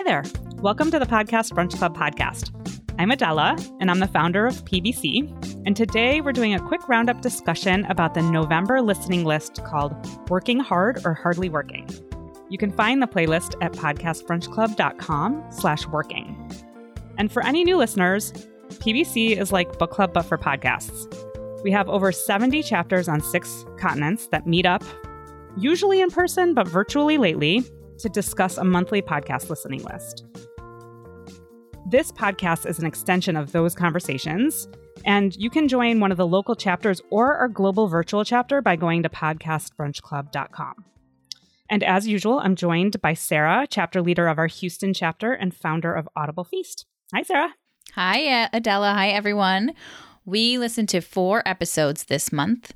Hi there. Welcome to the Podcast Brunch Club podcast. I'm Adela, and I'm the founder of PBC. And today we're doing a quick roundup discussion about the November listening list called Working Hard or Hardly Working. You can find the playlist at podcastbrunchclub.com slash working. And for any new listeners, PBC is like book club but for podcasts. We have over 70 chapters on six continents that meet up, usually in person but virtually lately, to discuss a monthly podcast listening list. This podcast is an extension of those conversations, and you can join one of the local chapters or our global virtual chapter by going to podcastbrunchclub.com. And as usual, I'm joined by Sarah, chapter leader of our Houston chapter and founder of Audible Feast. Hi, Sarah. Hi, uh, Adela. Hi, everyone. We listened to four episodes this month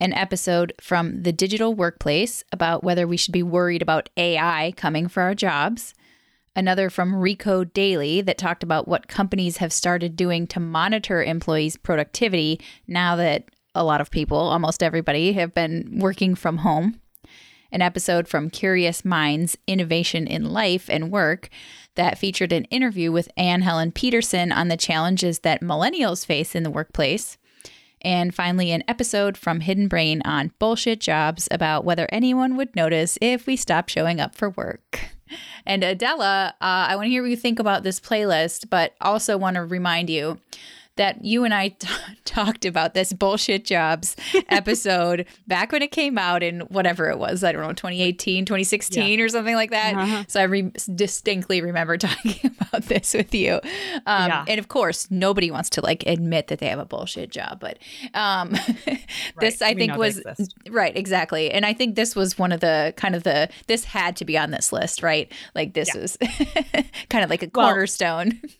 an episode from The Digital Workplace about whether we should be worried about AI coming for our jobs, another from Recode Daily that talked about what companies have started doing to monitor employees' productivity now that a lot of people, almost everybody, have been working from home. An episode from Curious Minds Innovation in Life and Work that featured an interview with Anne Helen Petersen on the challenges that millennials face in the workplace. And finally, an episode from Hidden Brain on bullshit jobs about whether anyone would notice if we stopped showing up for work. And Adela, uh, I want to hear what you think about this playlist, but also want to remind you that you and I t- talked about this bullshit jobs episode back when it came out in whatever it was. I don't know, 2018, 2016 yeah. or something like that. Uh-huh. So I re- distinctly remember talking about this with you. Um, yeah. And of course, nobody wants to like admit that they have a bullshit job, but um, this right. I think was right, exactly. And I think this was one of the kind of the, this had to be on this list, right? Like this yeah. was kind of like a cornerstone. Well,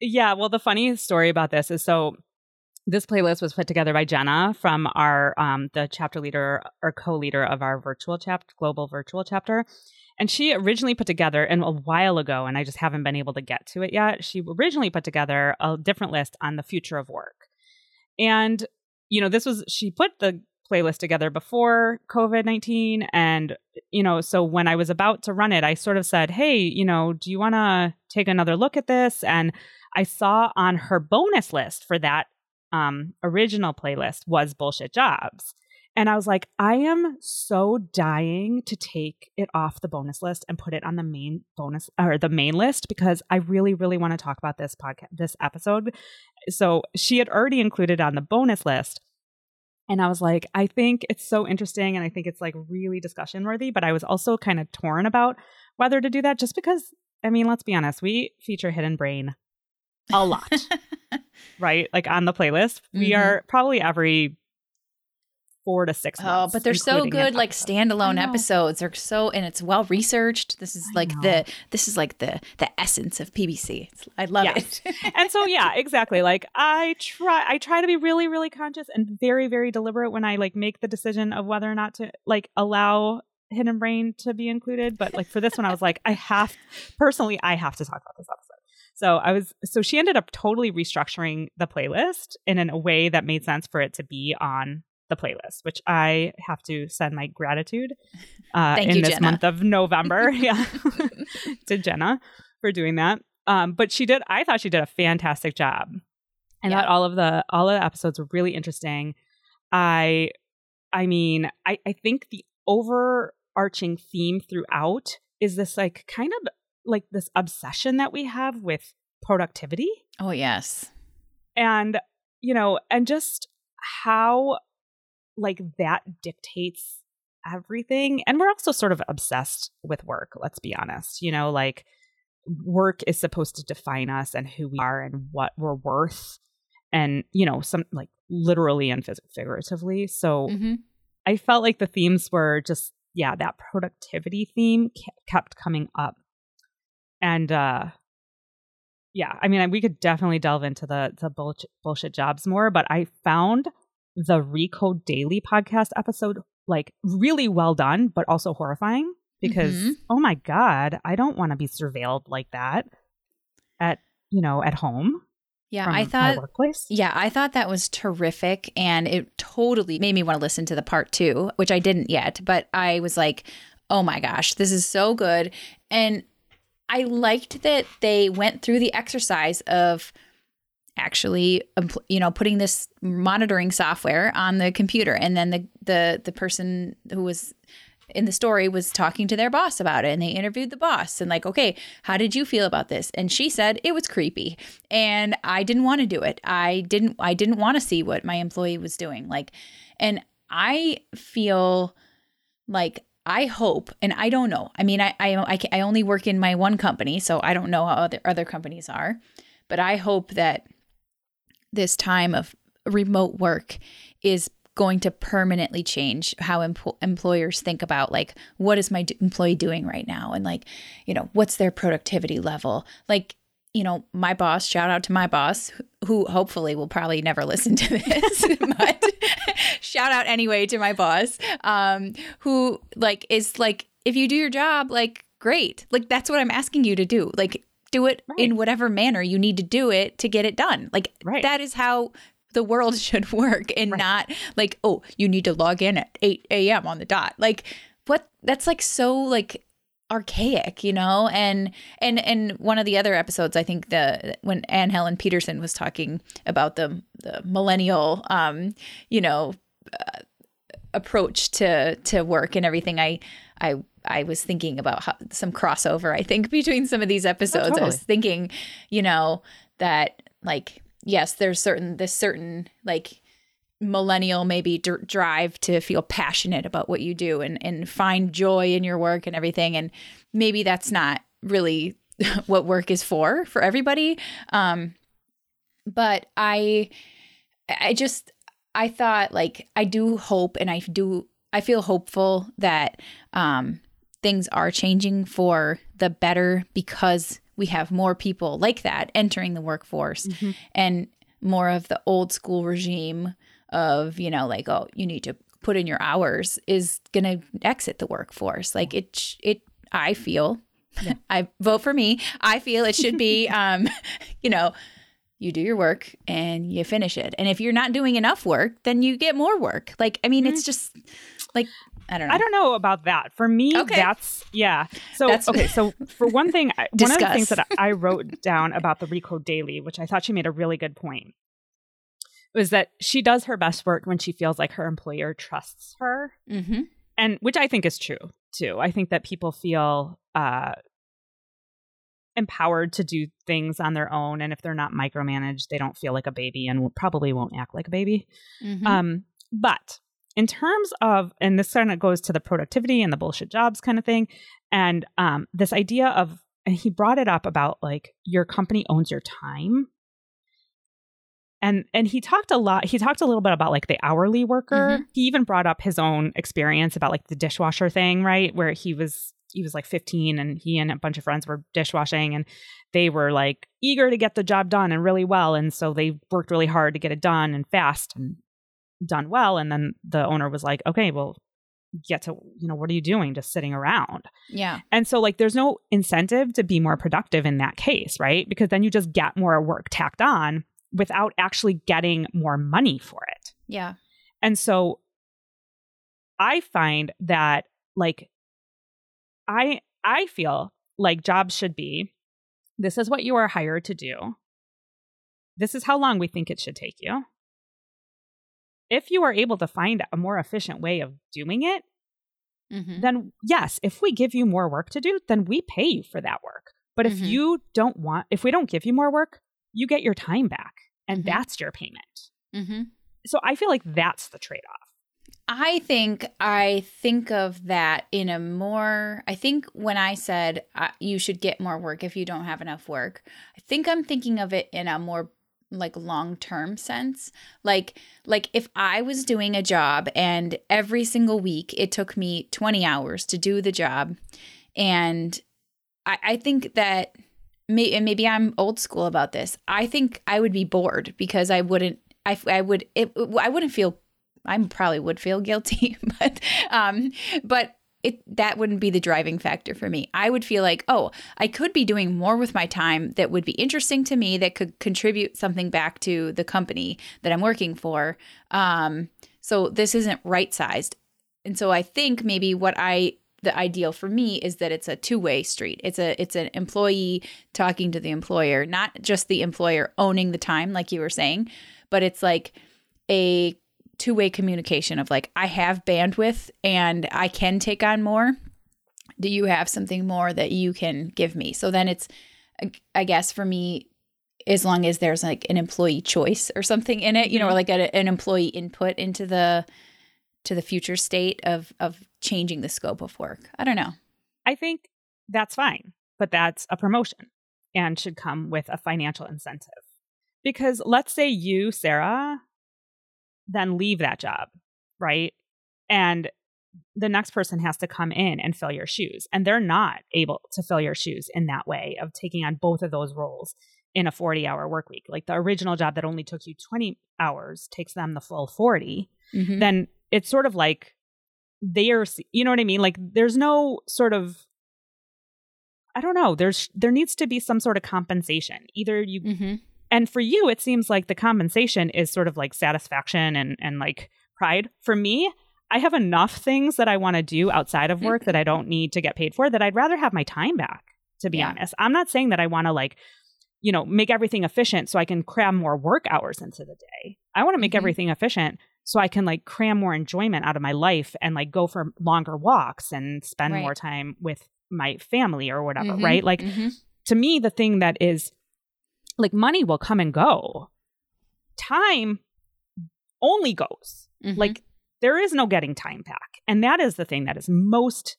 yeah, well, the funny story about this is so this playlist was put together by Jenna from our um, the chapter leader or co-leader of our virtual chapter, global virtual chapter. And she originally put together, and a while ago, and I just haven't been able to get to it yet. She originally put together a different list on the future of work. And, you know, this was, she put the playlist together before COVID 19. And, you know, so when I was about to run it, I sort of said, Hey, you know, do you want to take another look at this? And I saw on her bonus list for that um, original playlist was bullshit jobs. And I was like, I am so dying to take it off the bonus list and put it on the main bonus or the main list because I really, really want to talk about this podcast, this episode. So she had already included on the bonus list. And I was like, I think it's so interesting and I think it's like really discussion worthy. But I was also kind of torn about whether to do that just because, I mean, let's be honest, we feature Hidden Brain a lot, right? Like on the playlist, mm-hmm. we are probably every four to six oh, months. Oh, but they're so good, like standalone episodes. They're so, and it's well researched. This is like the, this is like the the essence of PBC. It's, I love yes. it. and so, yeah, exactly. Like I try, I try to be really, really conscious and very, very deliberate when I like make the decision of whether or not to like allow Hidden Brain to be included. But like for this one, I was like, I have personally, I have to talk about this episode. So I was so she ended up totally restructuring the playlist in a way that made sense for it to be on the playlist, which I have to send my gratitude uh, in you, this Jenna. month of November. yeah, to Jenna for doing that. Um, but she did. I thought she did a fantastic job. I yeah. thought all of the all of the episodes were really interesting. I, I mean, I I think the overarching theme throughout is this like kind of like this obsession that we have with productivity. Oh, yes. And, you know, and just how like that dictates everything. And we're also sort of obsessed with work, let's be honest. You know, like work is supposed to define us and who we are and what we're worth and, you know, some like literally and figuratively. So mm-hmm. I felt like the themes were just, yeah, that productivity theme kept coming up and uh yeah i mean we could definitely delve into the the bullshit, bullshit jobs more but i found the recode daily podcast episode like really well done but also horrifying because mm-hmm. oh my god i don't want to be surveilled like that at you know at home yeah, I thought workplace. Yeah, I thought that was terrific and it totally made me want to listen to the part 2, which I didn't yet, but I was like, "Oh my gosh, this is so good." And I liked that they went through the exercise of actually you know putting this monitoring software on the computer and then the the the person who was in the story was talking to their boss about it and they interviewed the boss and like okay how did you feel about this and she said it was creepy and i didn't want to do it i didn't i didn't want to see what my employee was doing like and i feel like I hope, and I don't know. I mean, I, I I only work in my one company, so I don't know how other other companies are. But I hope that this time of remote work is going to permanently change how employers think about like what is my d- employee doing right now? And like you know what's their productivity level? Like you know my boss shout out to my boss who hopefully will probably never listen to this but shout out anyway to my boss um who like is like if you do your job like great. Like that's what i'm asking you to do. Like do it right. in whatever manner you need to do it to get it done like right. that is how the world should work and right. not like, oh, you need to log in at 8 a.m. on the dot. Like, what? That's like so like archaic, you know? And and and one of the other episodes, I think the when Anne Helen petersen was talking about the the millennial, um, you know, uh, approach to to work and everything, I I I was thinking about how, some crossover. I think between some of these episodes, oh, totally. I was thinking, you know, that like yes, there's certain this certain like millennial maybe d- drive to feel passionate about what you do and and find joy in your work and everything and maybe that's not really what work is for for everybody um but i i just i thought like i do hope and i do i feel hopeful that um things are changing for the better because we have more people like that entering the workforce mm-hmm. and more of the old school regime of, you know, like, oh, you need to put in your hours is going to exit the workforce. Like it, it, I feel, yeah. I vote for me. I feel it should be, um, you know, you do your work and you finish it. And if you're not doing enough work, then you get more work. Like, I mean, mm-hmm. it's just like I don't know. I don't know about that. For me, okay. that's yeah. So that's, okay, so for one thing, one of the things that I wrote down about the Recode Daily, which I thought she made a really good point, was that she does her best work when she feels like her employer trusts her, mm-hmm. and which I think is true too. I think that people feel uh, empowered to do things on their own, and if they're not micromanaged, they don't feel like a baby and probably won't act like a baby. Mm-hmm. Um, but in terms of, and this kind of goes to the productivity and the bullshit jobs kind of thing, and um, this idea of, and he brought it up about like your company owns your time. And and he talked a lot. He talked a little bit about like the hourly worker. Mm-hmm. He even brought up his own experience about like the dishwasher thing, right? Where he was he was like 15 and he and a bunch of friends were dishwashing and they were like eager to get the job done and really well and so they worked really hard to get it done and fast and done well and then the owner was like okay well get to you know what are you doing? Just sitting around. Yeah. And so like there's no incentive to be more productive in that case right? Because then you just get more work tacked on without actually getting more money for it. Yeah. And so i find that like i i feel like jobs should be this is what you are hired to do. This is how long we think it should take you if you are able to find a more efficient way of doing it, mm-hmm. then yes, if we give you more work to do, then we pay you for that work. But mm-hmm. if you don't want, if we don't give you more work, you get your time back and mm-hmm. that's your payment. Mm-hmm. So I feel like that's the trade off. I think I think of that in a more, I think when I said uh, you should get more work if you don't have enough work, I think I'm thinking of it in a more like long-term sense. Like like if i was doing a job and every single week it took me 20 hours to do the job and i i think that may, maybe i'm old school about this i think i would be bored because i wouldn't i, I would it, i wouldn't feel I probably would feel guilty, but um, but it that wouldn't be the driving factor for me. I would feel like, oh, I could be doing more with my time that would be interesting to me that could contribute something back to the company that I'm working for. Um, so this isn't right sized. And so I think maybe what I the ideal for me is that it's a two-way street. It's a it's an employee talking to the employer, not just the employer owning the time like you were saying, but it's like a two-way communication of like I have bandwidth and I can take on more. Do you have something more that you can give me? So then it's I guess for me as long as there's like an employee choice or something in it, you know, or mm-hmm. like a, an employee input into the to the future state of of changing the scope of work. I don't know. I think that's fine, but that's a promotion and should come with a financial incentive. Because let's say you, Sarah, then leave that job, right? And the next person has to come in and fill your shoes. And they're not able to fill your shoes in that way of taking on both of those roles in a 40 hour work week. Like the original job that only took you 20 hours takes them the full 40. Mm-hmm. Then it's sort of like they're, you know what I mean? Like there's no sort of, I don't know, there's, there needs to be some sort of compensation. Either you, mm-hmm. And for you, it seems like the compensation is sort of like satisfaction and, and like pride. For me, I have enough things that I want to do outside of work that I don't need to get paid for that I'd rather have my time back, to be yeah. honest. I'm not saying that I want to like, you know, make everything efficient so I can cram more work hours into the day. I want to make mm-hmm. everything efficient so I can like cram more enjoyment out of my life and like go for longer walks and spend right. more time with my family or whatever, mm-hmm. right? Like mm-hmm. to me, the thing that is like money will come and go. Time only goes. Mm-hmm. Like there is no getting time back. And that is the thing that is most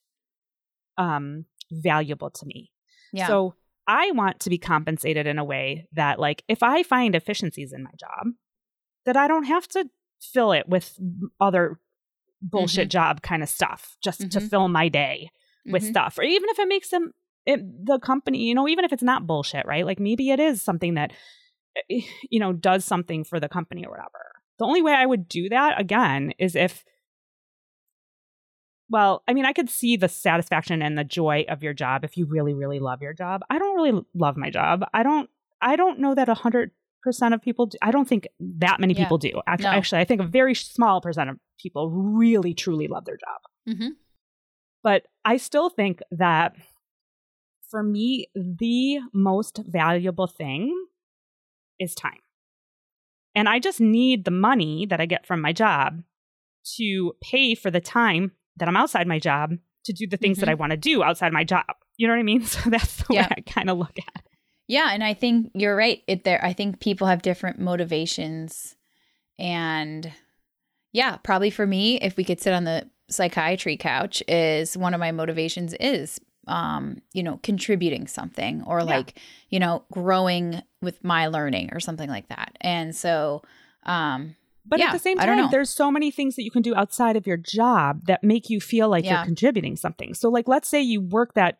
um valuable to me. Yeah. So I want to be compensated in a way that like if I find efficiencies in my job, that I don't have to fill it with other bullshit mm-hmm. job kind of stuff just mm-hmm. to fill my day with mm-hmm. stuff or even if it makes them it, the company you know even if it's not bullshit right like maybe it is something that eh, you know does something for the company or whatever the only way i would do that again is if well i mean i could see the satisfaction and the joy of your job if you really really love your job i don't really love my job i don't i don't know that a hundred percent of people do. I don't think that many yeah. people do. Actually, no. actually, I think a very small percent of people really truly love their job. Mm-hmm. But I still think that for me, the most valuable thing is time. And I just need the money that I get from my job to pay for the time that I'm outside my job to do the things mm-hmm. that I want to do outside my job. You know what I mean? So that's the yeah. way I kind of look at it. Yeah, and I think you're right. It there I think people have different motivations and yeah, probably for me if we could sit on the psychiatry couch is one of my motivations is um, you know, contributing something or yeah. like, you know, growing with my learning or something like that. And so um but yeah, at the same time, there's so many things that you can do outside of your job that make you feel like yeah. you're contributing something. So, like, let's say you work that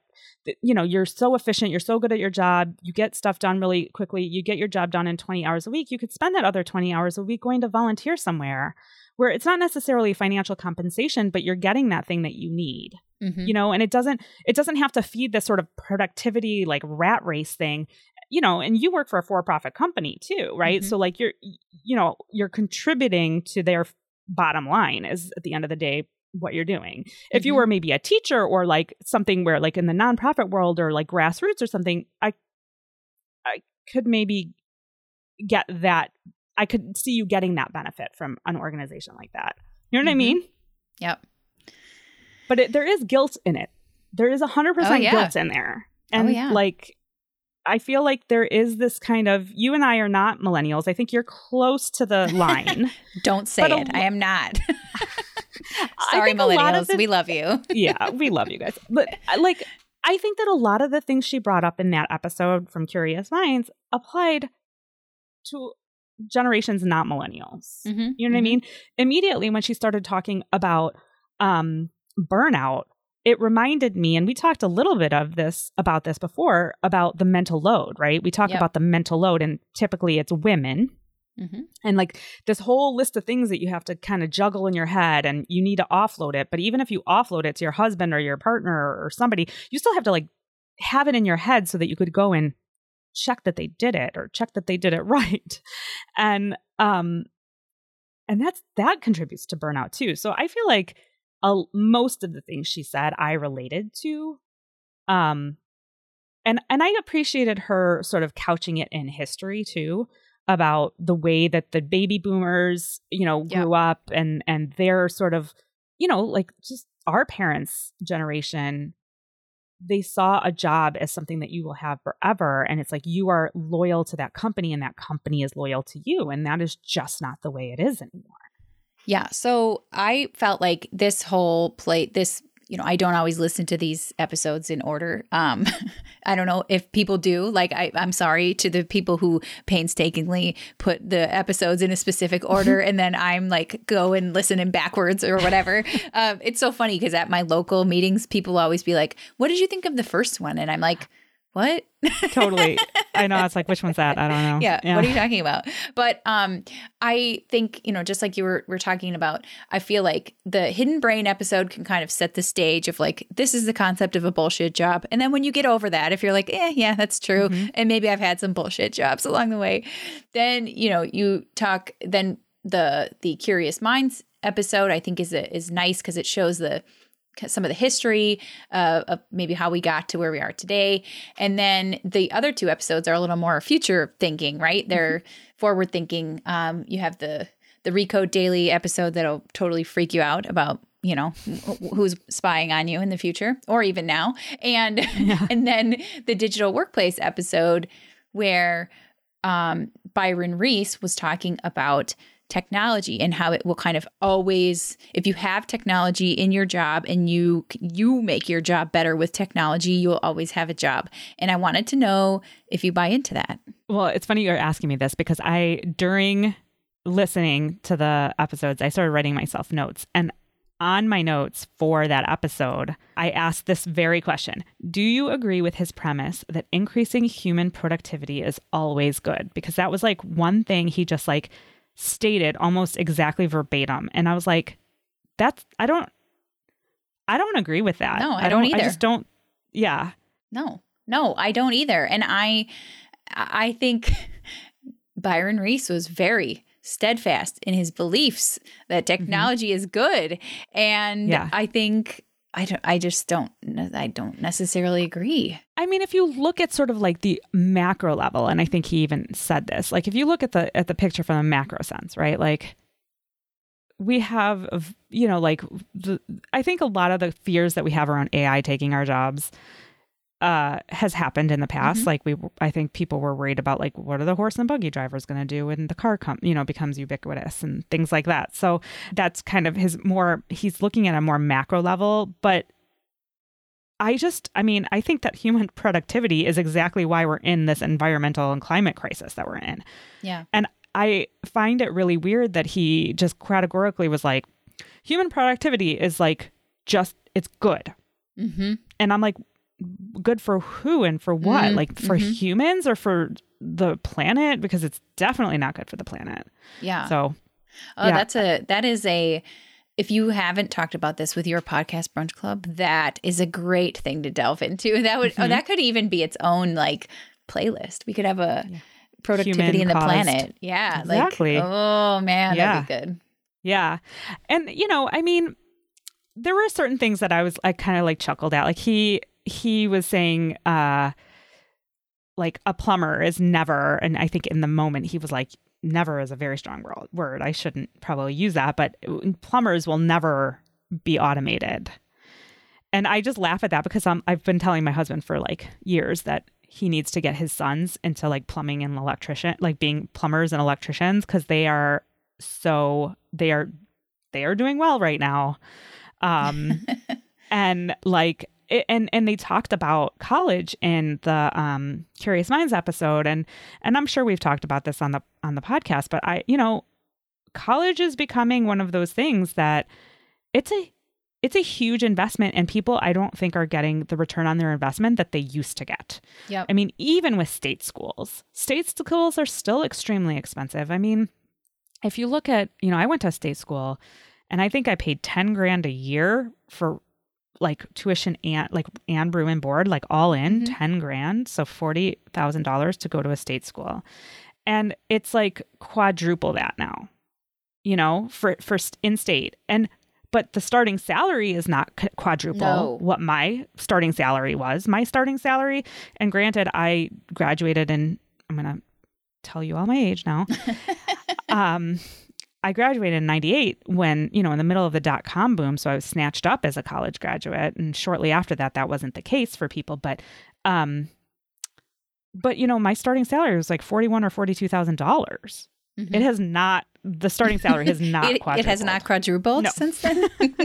you know you're so efficient you're so good at your job you get stuff done really quickly you get your job done in 20 hours a week you could spend that other 20 hours a week going to volunteer somewhere where it's not necessarily financial compensation but you're getting that thing that you need mm-hmm. you know and it doesn't it doesn't have to feed this sort of productivity like rat race thing you know and you work for a for-profit company too right mm-hmm. so like you're you know you're contributing to their bottom line is at the end of the day what you're doing. If you mm-hmm. were maybe a teacher or like something where like in the nonprofit world or like grassroots or something, I I could maybe get that I could see you getting that benefit from an organization like that. You know what mm-hmm. I mean? Yep. But it, there is guilt in it. There is a hundred percent oh, guilt in there, oh, and oh, yeah. like I feel like there is this kind of you and I are not millennials. I think you're close to the line. Don't say it. I am not. Sorry, millennials. The, we love you. yeah, we love you guys. But uh, like, I think that a lot of the things she brought up in that episode from Curious Minds applied to generations not millennials. Mm-hmm, you know what mm-hmm. I mean? Immediately when she started talking about um, burnout, it reminded me, and we talked a little bit of this about this before about the mental load, right? We talk yep. about the mental load, and typically it's women Mm-hmm. And like this whole list of things that you have to kind of juggle in your head and you need to offload it. But even if you offload it to your husband or your partner or somebody, you still have to like have it in your head so that you could go and check that they did it or check that they did it right. And um and that's that contributes to burnout too. So I feel like uh, most of the things she said I related to. Um, and and I appreciated her sort of couching it in history too about the way that the baby boomers, you know, grew yeah. up and and their sort of, you know, like just our parents' generation they saw a job as something that you will have forever and it's like you are loyal to that company and that company is loyal to you and that is just not the way it is anymore. Yeah so i felt like this whole play this you know, I don't always listen to these episodes in order. Um, I don't know if people do. Like, I, I'm sorry to the people who painstakingly put the episodes in a specific order, and then I'm like go and listen in backwards or whatever. um, it's so funny because at my local meetings, people always be like, "What did you think of the first one?" And I'm like, what? totally. I know. It's like, which one's that? I don't know. Yeah, yeah, What are you talking about? But um, I think, you know, just like you were, were talking about, I feel like the hidden brain episode can kind of set the stage of like, this is the concept of a bullshit job. And then when you get over that, if you're like, eh, yeah, that's true. Mm-hmm. And maybe I've had some bullshit jobs along the way, then, you know, you talk, then the, the curious minds episode, I think is, a, is nice because it shows the, some of the history uh, of maybe how we got to where we are today. And then the other two episodes are a little more future thinking, right? Mm-hmm. They're forward thinking. Um, you have the the Recode Daily episode that'll totally freak you out about you know who's spying on you in the future or even now and yeah. and then the digital workplace episode where um, byron reese was talking about technology and how it will kind of always if you have technology in your job and you you make your job better with technology you'll always have a job. And i wanted to know if you buy into that. Well it's funny you're asking me this because i during listening to the episodes i started writing myself notes. And on my notes for that episode, I asked this very question. Do you agree with his premise that increasing human productivity is always good? Because that was like one thing he just like stated almost exactly verbatim. And I was like, that's, I don't, I don't agree with that. No, I, I don't, don't, either. I just don't, yeah. No, no, I don't either. And I, I think Byron Reese was very steadfast in his beliefs that mm-hmm. technology mm-hmm. is good. And yeah. I think I don't, I just don't I don't necessarily agree. I mean, if you look at sort of like the macro level, and I think he even said this, like if you look at the at the picture from a macro sense, right? Like we have, you know, like the, I think a lot of the fears that we have around AI taking our jobs uh, has happened in the past. Mm-hmm. Like we, I think people were worried about like what are the horse and buggy drivers going to do when the car come, you know, becomes ubiquitous and things like that. So that's kind of his more. He's looking at a more macro level, but I just, I mean, I think that human productivity is exactly why we're in this environmental and climate crisis that we're in. Yeah, and I find it really weird that he just categorically was like, human productivity is like just it's good. Mm-hmm. And I'm like, good for who and for what? Mm-hmm. Like for mm-hmm. humans or for the planet? Because it's definitely not good for the planet. Yeah. So, oh, yeah. that's a that is a. If you haven't talked about this with your podcast brunch club, that is a great thing to delve into. That would oh, mm-hmm. oh, that could even be its own like playlist. We could have a yeah. productivity in the planet. Yeah, exactly. Like, oh man, yeah. that'd be good. Yeah, and you know, I mean, there were certain things that I was I kind of like chuckled at. Like he he was saying uh like a plumber is never and i think in the moment he was like never is a very strong word. I shouldn't probably use that but plumbers will never be automated. And i just laugh at that because I'm, i've been telling my husband for like years that he needs to get his sons into like plumbing and electrician like being plumbers and electricians because they are so they are they are doing well right now. Um and like it, and and they talked about college in the um, Curious Minds episode, and and I'm sure we've talked about this on the on the podcast, but I you know, college is becoming one of those things that it's a it's a huge investment and people I don't think are getting the return on their investment that they used to get. Yeah. I mean, even with state schools, state schools are still extremely expensive. I mean, if you look at, you know, I went to a state school and I think I paid 10 grand a year for like tuition and like and brew and board, like all in mm-hmm. 10 grand. So $40,000 to go to a state school. And it's like quadruple that now, you know, for, for in state. And but the starting salary is not quadruple no. what my starting salary was. My starting salary, and granted, I graduated in, I'm going to tell you all my age now. um, I graduated in 98 when, you know, in the middle of the dot com boom. So I was snatched up as a college graduate. And shortly after that, that wasn't the case for people. But, um, but you know, my starting salary was like forty-one or forty-two thousand dollars. Mm-hmm. It has not. The starting salary has not. it, it, has not quadrupled no. since then.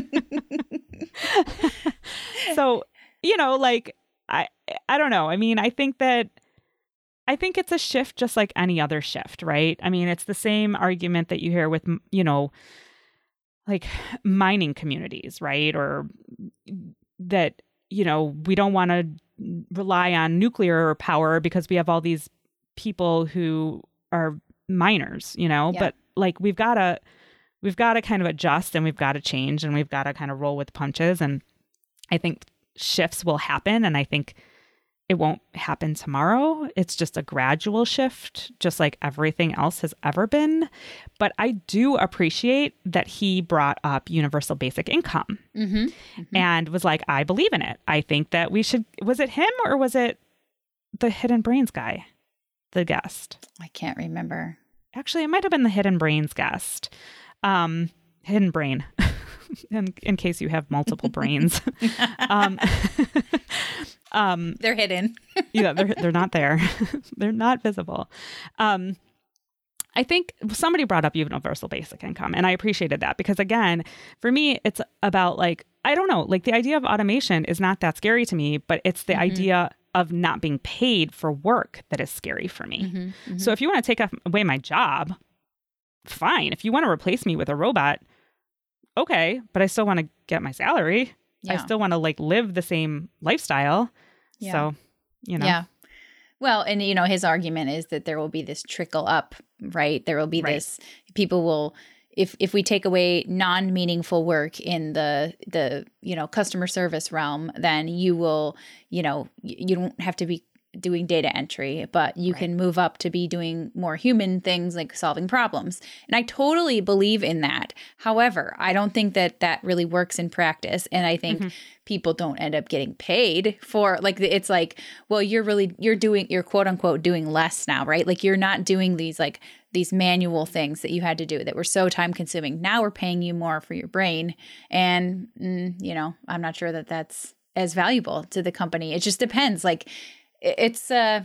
so you know, like I, I don't know. I mean, I think that. I think it's a shift just like any other shift, right? I mean, it's the same argument that you hear with, you know, like mining communities, right? Or mm, that, you know, we don't want to rely on nuclear power because we have all these people who are miners, you know, yeah. but like we've got to we've got to kind of adjust and we've got to change and we've got to kind of roll with punches and I think shifts will happen and I think it won't happen tomorrow. It's just a gradual shift, just like everything else has ever been. But I do appreciate that he brought up universal basic income mm-hmm. Mm-hmm. and was like, I believe in it. I think that we should. Was it him or was it the Hidden Brains guy, the guest? I can't remember. Actually, it might have been the Hidden Brains guest. Um, hidden Brain. in, in case you have multiple brains. um, um, they're hidden. yeah, they're they're not there. they're not visible. Um, I think somebody brought up universal basic income, and I appreciated that because again, for me, it's about like I don't know, like the idea of automation is not that scary to me, but it's the mm-hmm. idea of not being paid for work that is scary for me. Mm-hmm, mm-hmm. So if you want to take away my job, fine. If you want to replace me with a robot, okay, but I still want to get my salary. Yeah. I still want to like live the same lifestyle. Yeah. So, you know. Yeah. Well, and you know, his argument is that there will be this trickle up, right? There will be right. this people will if if we take away non-meaningful work in the the you know customer service realm, then you will, you know, you don't have to be doing data entry, but you right. can move up to be doing more human things like solving problems. And I totally believe in that. However, I don't think that that really works in practice. And I think mm-hmm. people don't end up getting paid for like it's like, well, you're really you're doing you're quote unquote doing less now, right? Like you're not doing these like these manual things that you had to do that were so time consuming. Now we're paying you more for your brain and mm, you know, I'm not sure that that's as valuable to the company. It just depends like it's uh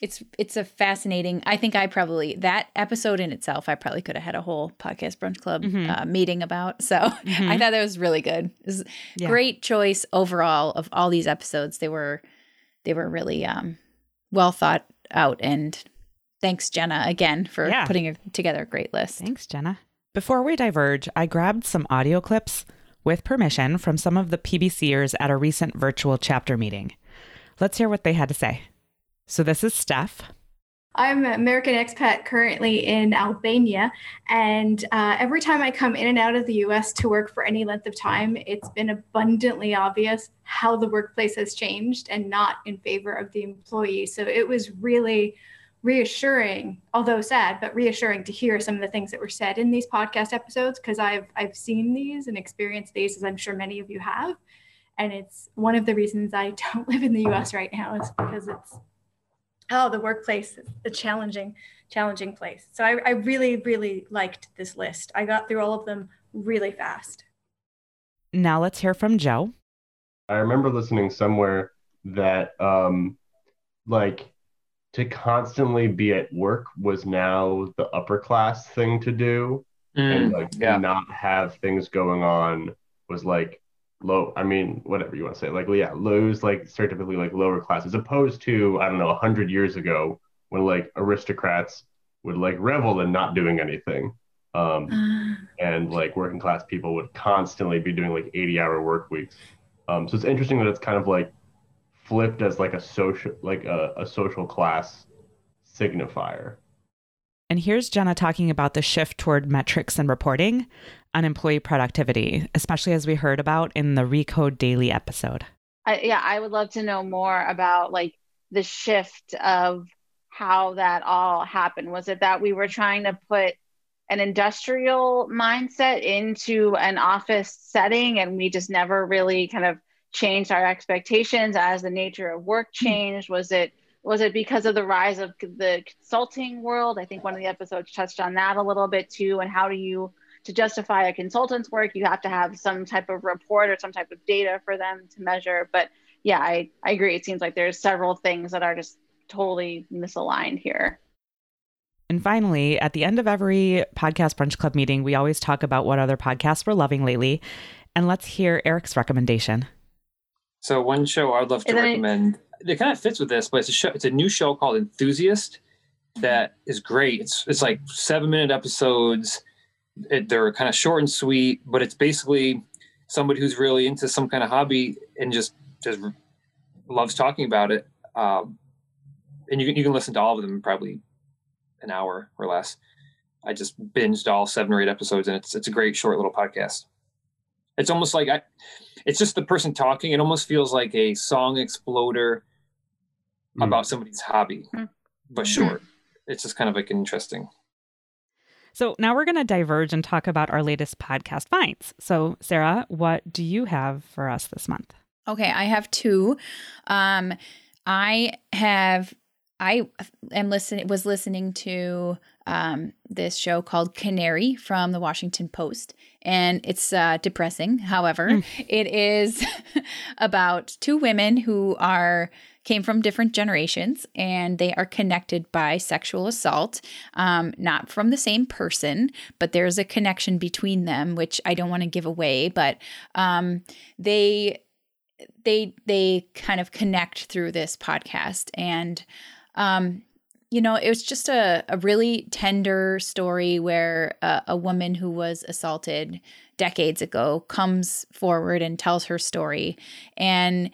it's it's a fascinating i think i probably that episode in itself i probably could have had a whole podcast brunch club mm-hmm. uh, meeting about so mm-hmm. i thought that was really good it was yeah. great choice overall of all these episodes they were they were really um well thought out and thanks jenna again for yeah. putting a, together a great list thanks jenna before we diverge i grabbed some audio clips with permission from some of the pbcers at a recent virtual chapter meeting Let's hear what they had to say. So this is Steph. I'm an American expat currently in Albania. And uh, every time I come in and out of the US to work for any length of time, it's been abundantly obvious how the workplace has changed and not in favor of the employee. So it was really reassuring, although sad, but reassuring to hear some of the things that were said in these podcast episodes because I've I've seen these and experienced these as I'm sure many of you have and it's one of the reasons I don't live in the US right now is because it's oh the workplace is a challenging challenging place. So I, I really really liked this list. I got through all of them really fast. Now let's hear from Joe. I remember listening somewhere that um like to constantly be at work was now the upper class thing to do mm, and like yeah. not have things going on was like low i mean whatever you want to say like yeah lows like stereotypically like lower class as opposed to i don't know 100 years ago when like aristocrats would like revel in not doing anything um, and like working class people would constantly be doing like 80 hour work weeks. Um, so it's interesting that it's kind of like flipped as like a social like a, a social class signifier. And here's Jenna talking about the shift toward metrics and reporting on employee productivity, especially as we heard about in the Recode Daily episode. I, yeah, I would love to know more about like the shift of how that all happened. Was it that we were trying to put an industrial mindset into an office setting and we just never really kind of changed our expectations as the nature of work hmm. changed was it was it because of the rise of the consulting world i think one of the episodes touched on that a little bit too and how do you to justify a consultant's work you have to have some type of report or some type of data for them to measure but yeah i, I agree it seems like there's several things that are just totally misaligned here and finally, at the end of every podcast brunch club meeting, we always talk about what other podcasts we're loving lately. And let's hear Eric's recommendation. So one show I'd love to recommend. It, it kind of fits with this, but it's a show. It's a new show called Enthusiast that is great. It's it's like seven minute episodes. It, they're kind of short and sweet, but it's basically somebody who's really into some kind of hobby and just just loves talking about it. Um, and you can you can listen to all of them probably an hour or less. I just binged all seven or eight episodes, and it's it's a great short little podcast. It's almost like I, it's just the person talking. It almost feels like a song exploder mm. about somebody's hobby, mm. but short. It's just kind of like interesting. So now we're going to diverge and talk about our latest podcast finds. So Sarah, what do you have for us this month? Okay, I have two. Um, I have I am listening was listening to um, this show called Canary from the Washington Post, and it's uh, depressing. However, mm. it is about two women who are came from different generations and they are connected by sexual assault um, not from the same person but there's a connection between them which i don't want to give away but um, they they they kind of connect through this podcast and um, you know, it was just a, a really tender story where uh, a woman who was assaulted decades ago comes forward and tells her story. And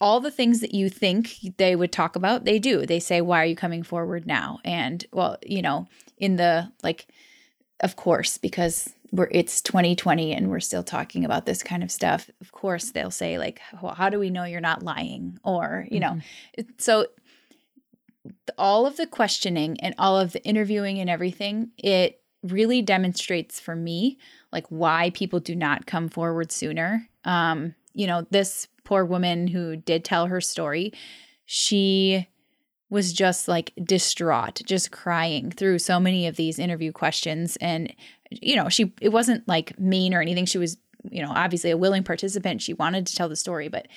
all the things that you think they would talk about, they do. They say, Why are you coming forward now? And, well, you know, in the like, of course, because we're it's 2020 and we're still talking about this kind of stuff. Of course, they'll say like, well, "How do we know you're not lying?" Or you mm-hmm. know, so all of the questioning and all of the interviewing and everything, it really demonstrates for me like why people do not come forward sooner. Um, you know, this poor woman who did tell her story, she was just like distraught, just crying through so many of these interview questions. And, you know, she, it wasn't like mean or anything. She was, you know, obviously a willing participant. She wanted to tell the story, but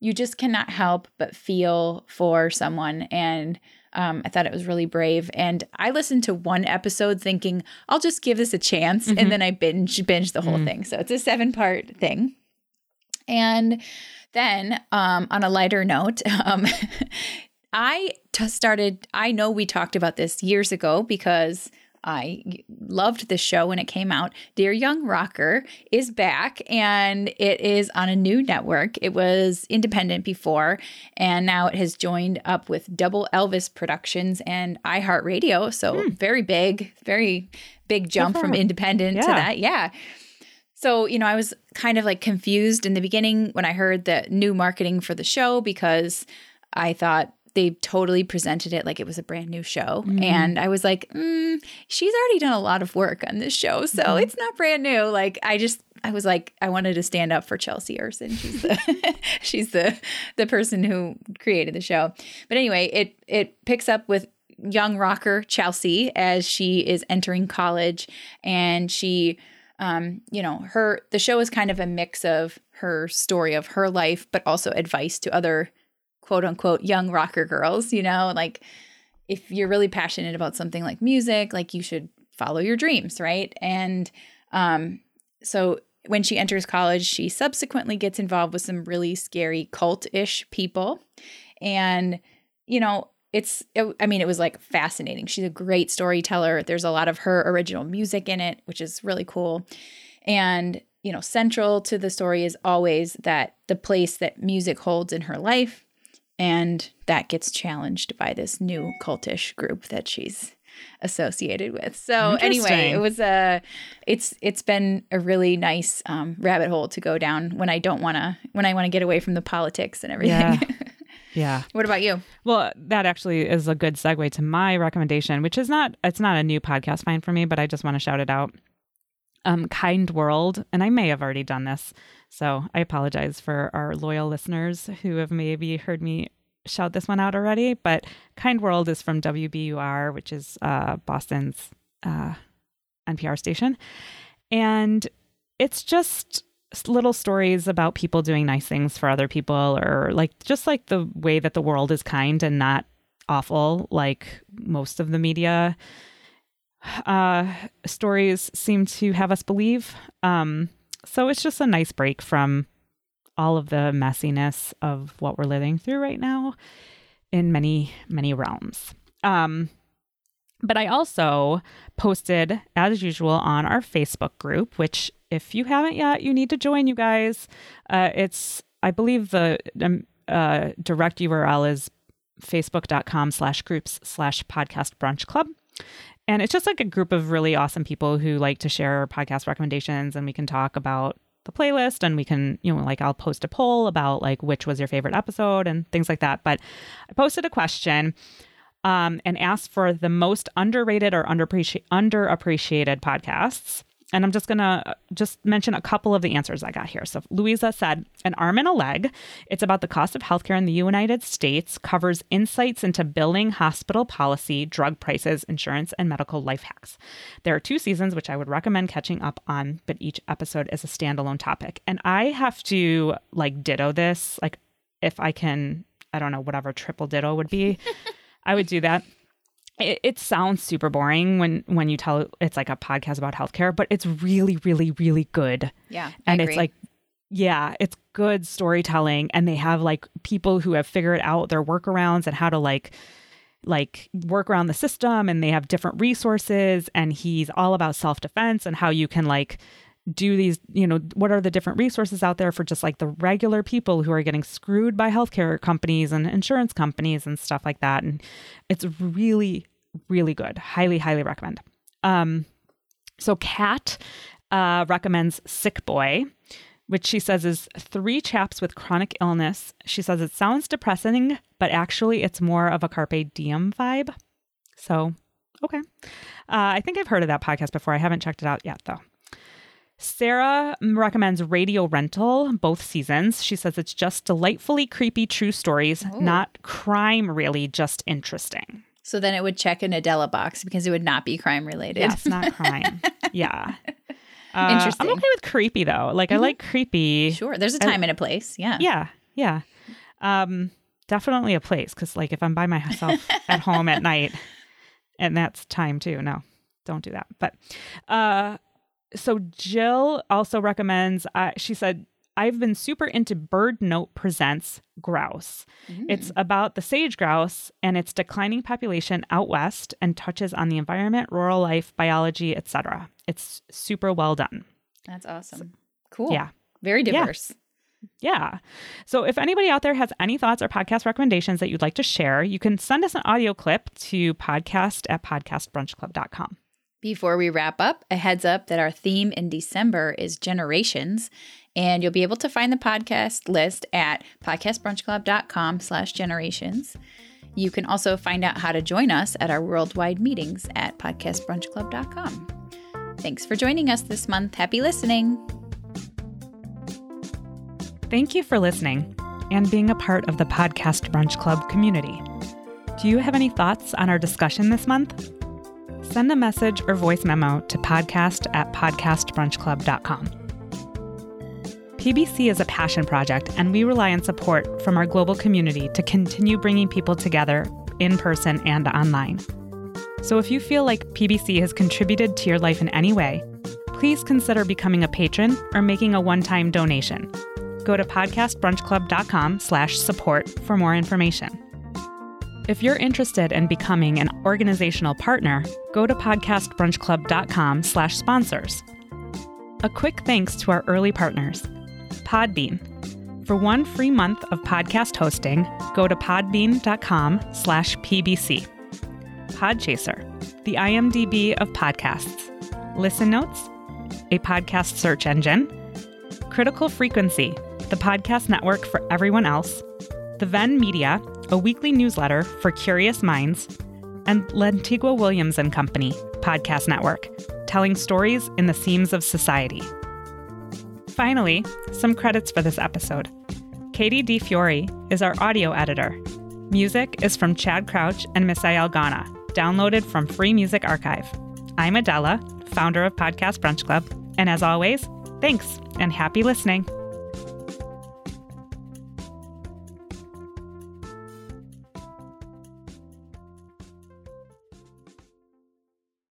you just cannot help but feel for someone. And um, I thought it was really brave. And I listened to one episode thinking, I'll just give this a chance. Mm-hmm. And then I binge binge the whole mm-hmm. thing. So it's a seven part thing. And then um, on a lighter note, um, I t- started, I know we talked about this years ago because I loved this show when it came out. Dear Young Rocker is back and it is on a new network. It was independent before and now it has joined up with Double Elvis Productions and iHeartRadio. So hmm. very big, very big jump from independent yeah. to that. Yeah. So, you know, I was kind of like confused in the beginning when I heard the new marketing for the show because I thought they totally presented it like it was a brand new show. Mm-hmm. And I was like, mm, she's already done a lot of work on this show. So mm-hmm. it's not brand new. Like, I just, I was like, I wanted to stand up for Chelsea Ursin. She's the, she's the, the person who created the show. But anyway, it, it picks up with young rocker Chelsea as she is entering college and she, um, you know, her, the show is kind of a mix of her story of her life, but also advice to other quote unquote young rocker girls, you know, like if you're really passionate about something like music, like you should follow your dreams, right? And um, so when she enters college, she subsequently gets involved with some really scary cult ish people. And, you know, it's, it, I mean, it was like fascinating. She's a great storyteller. There's a lot of her original music in it, which is really cool. And, you know, central to the story is always that the place that music holds in her life and that gets challenged by this new cultish group that she's associated with. So anyway, it was a it's it's been a really nice um, rabbit hole to go down when I don't want to when I want to get away from the politics and everything. Yeah. Yeah. What about you? Well, that actually is a good segue to my recommendation, which is not it's not a new podcast find for me, but I just want to shout it out. Um, kind World, and I may have already done this, so I apologize for our loyal listeners who have maybe heard me shout this one out already. But Kind World is from WBUR, which is uh, Boston's uh, NPR station, and it's just little stories about people doing nice things for other people or like just like the way that the world is kind and not awful like most of the media uh stories seem to have us believe um so it's just a nice break from all of the messiness of what we're living through right now in many many realms um but I also posted, as usual, on our Facebook group, which if you haven't yet, you need to join, you guys. Uh, it's, I believe the um, uh, direct URL is facebook.com slash groups slash podcast brunch club. And it's just like a group of really awesome people who like to share podcast recommendations and we can talk about the playlist and we can, you know, like I'll post a poll about like which was your favorite episode and things like that. But I posted a question um, and asked for the most underrated or underappreciated podcasts. And I'm just going to uh, just mention a couple of the answers I got here. So Louisa said, An arm and a leg. It's about the cost of healthcare in the United States, covers insights into billing, hospital policy, drug prices, insurance, and medical life hacks. There are two seasons, which I would recommend catching up on, but each episode is a standalone topic. And I have to like ditto this, like if I can, I don't know, whatever triple ditto would be. I would do that it, it, sounds super boring when when you tell it's like a podcast about healthcare, but it's really, really, really good. Yeah, and it's like, yeah, it's good storytelling, and they have like people who have figured out their workarounds and how to like like work around the system, and they have different resources. And he's all about self defense and how you can like do these, you know, what are the different resources out there for just like the regular people who are getting screwed by healthcare companies and insurance companies and stuff like that. And it's really, really good. Highly, highly recommend. Um, so Kat uh, recommends Sick Boy, which she says is three chaps with chronic illness. She says it sounds depressing, but actually it's more of a carpe diem vibe. So, okay. Uh, I think I've heard of that podcast before. I haven't checked it out yet, though. Sarah recommends Radio Rental, both seasons. She says it's just delightfully creepy true stories, Ooh. not crime, really, just interesting. So then it would check an Adela box because it would not be crime related. Yes, not crime. yeah. Uh, Interesting. I'm okay with creepy though. Like mm-hmm. I like creepy. Sure. There's a time I, and a place. Yeah. Yeah. Yeah. Um, definitely a place because like if I'm by myself at home at night, and that's time too. No, don't do that. But uh so Jill also recommends. Uh, she said I've been super into Bird Note Presents Grouse. Mm. It's about the sage grouse and its declining population out west and touches on the environment, rural life, biology, etc. It's super well done. That's awesome. Cool. Yeah. Very diverse. Yeah. yeah. So if anybody out there has any thoughts or podcast recommendations that you'd like to share, you can send us an audio clip to podcast at podcastbrunchclub.com. Before we wrap up, a heads up that our theme in December is generations, and you'll be able to find the podcast list at podcastbrunchclub.com slash generations. You can also find out how to join us at our worldwide meetings at podcastbrunchclub.com. Thanks for joining us this month. Happy listening. Thank you for listening and being a part of the Podcast Brunch Club community. Do you have any thoughts on our discussion this month? Send a message or voice memo to podcast at podcastbrunchclub.com. PBC is a passion project, and we rely on support from our global community to continue bringing people together in person and online. So if you feel like PBC has contributed to your life in any way, please consider becoming a patron or making a one-time donation. Go to podcastbrunchclub.com slash support for more information. If you're interested in becoming an organizational partner, go to podcastbrunchclub.com slash sponsors. A quick thanks to our early partners, Podbean. For one free month of podcast hosting, go to podbean.com slash pbc. Podchaser, the IMDb of podcasts. Listen Notes, a podcast search engine. Critical Frequency, the podcast network for everyone else The Venn Media, a weekly newsletter for curious minds, and Lantigua Williams and Company podcast network, telling stories in the seams of society. Finally, some credits for this episode. Katie D. Fiore is our audio editor. Music is from Chad Crouch and Misael Ghana, downloaded from Free Music Archive. I'm Adela, founder of Podcast Brunch Club, and as always, thanks and happy listening.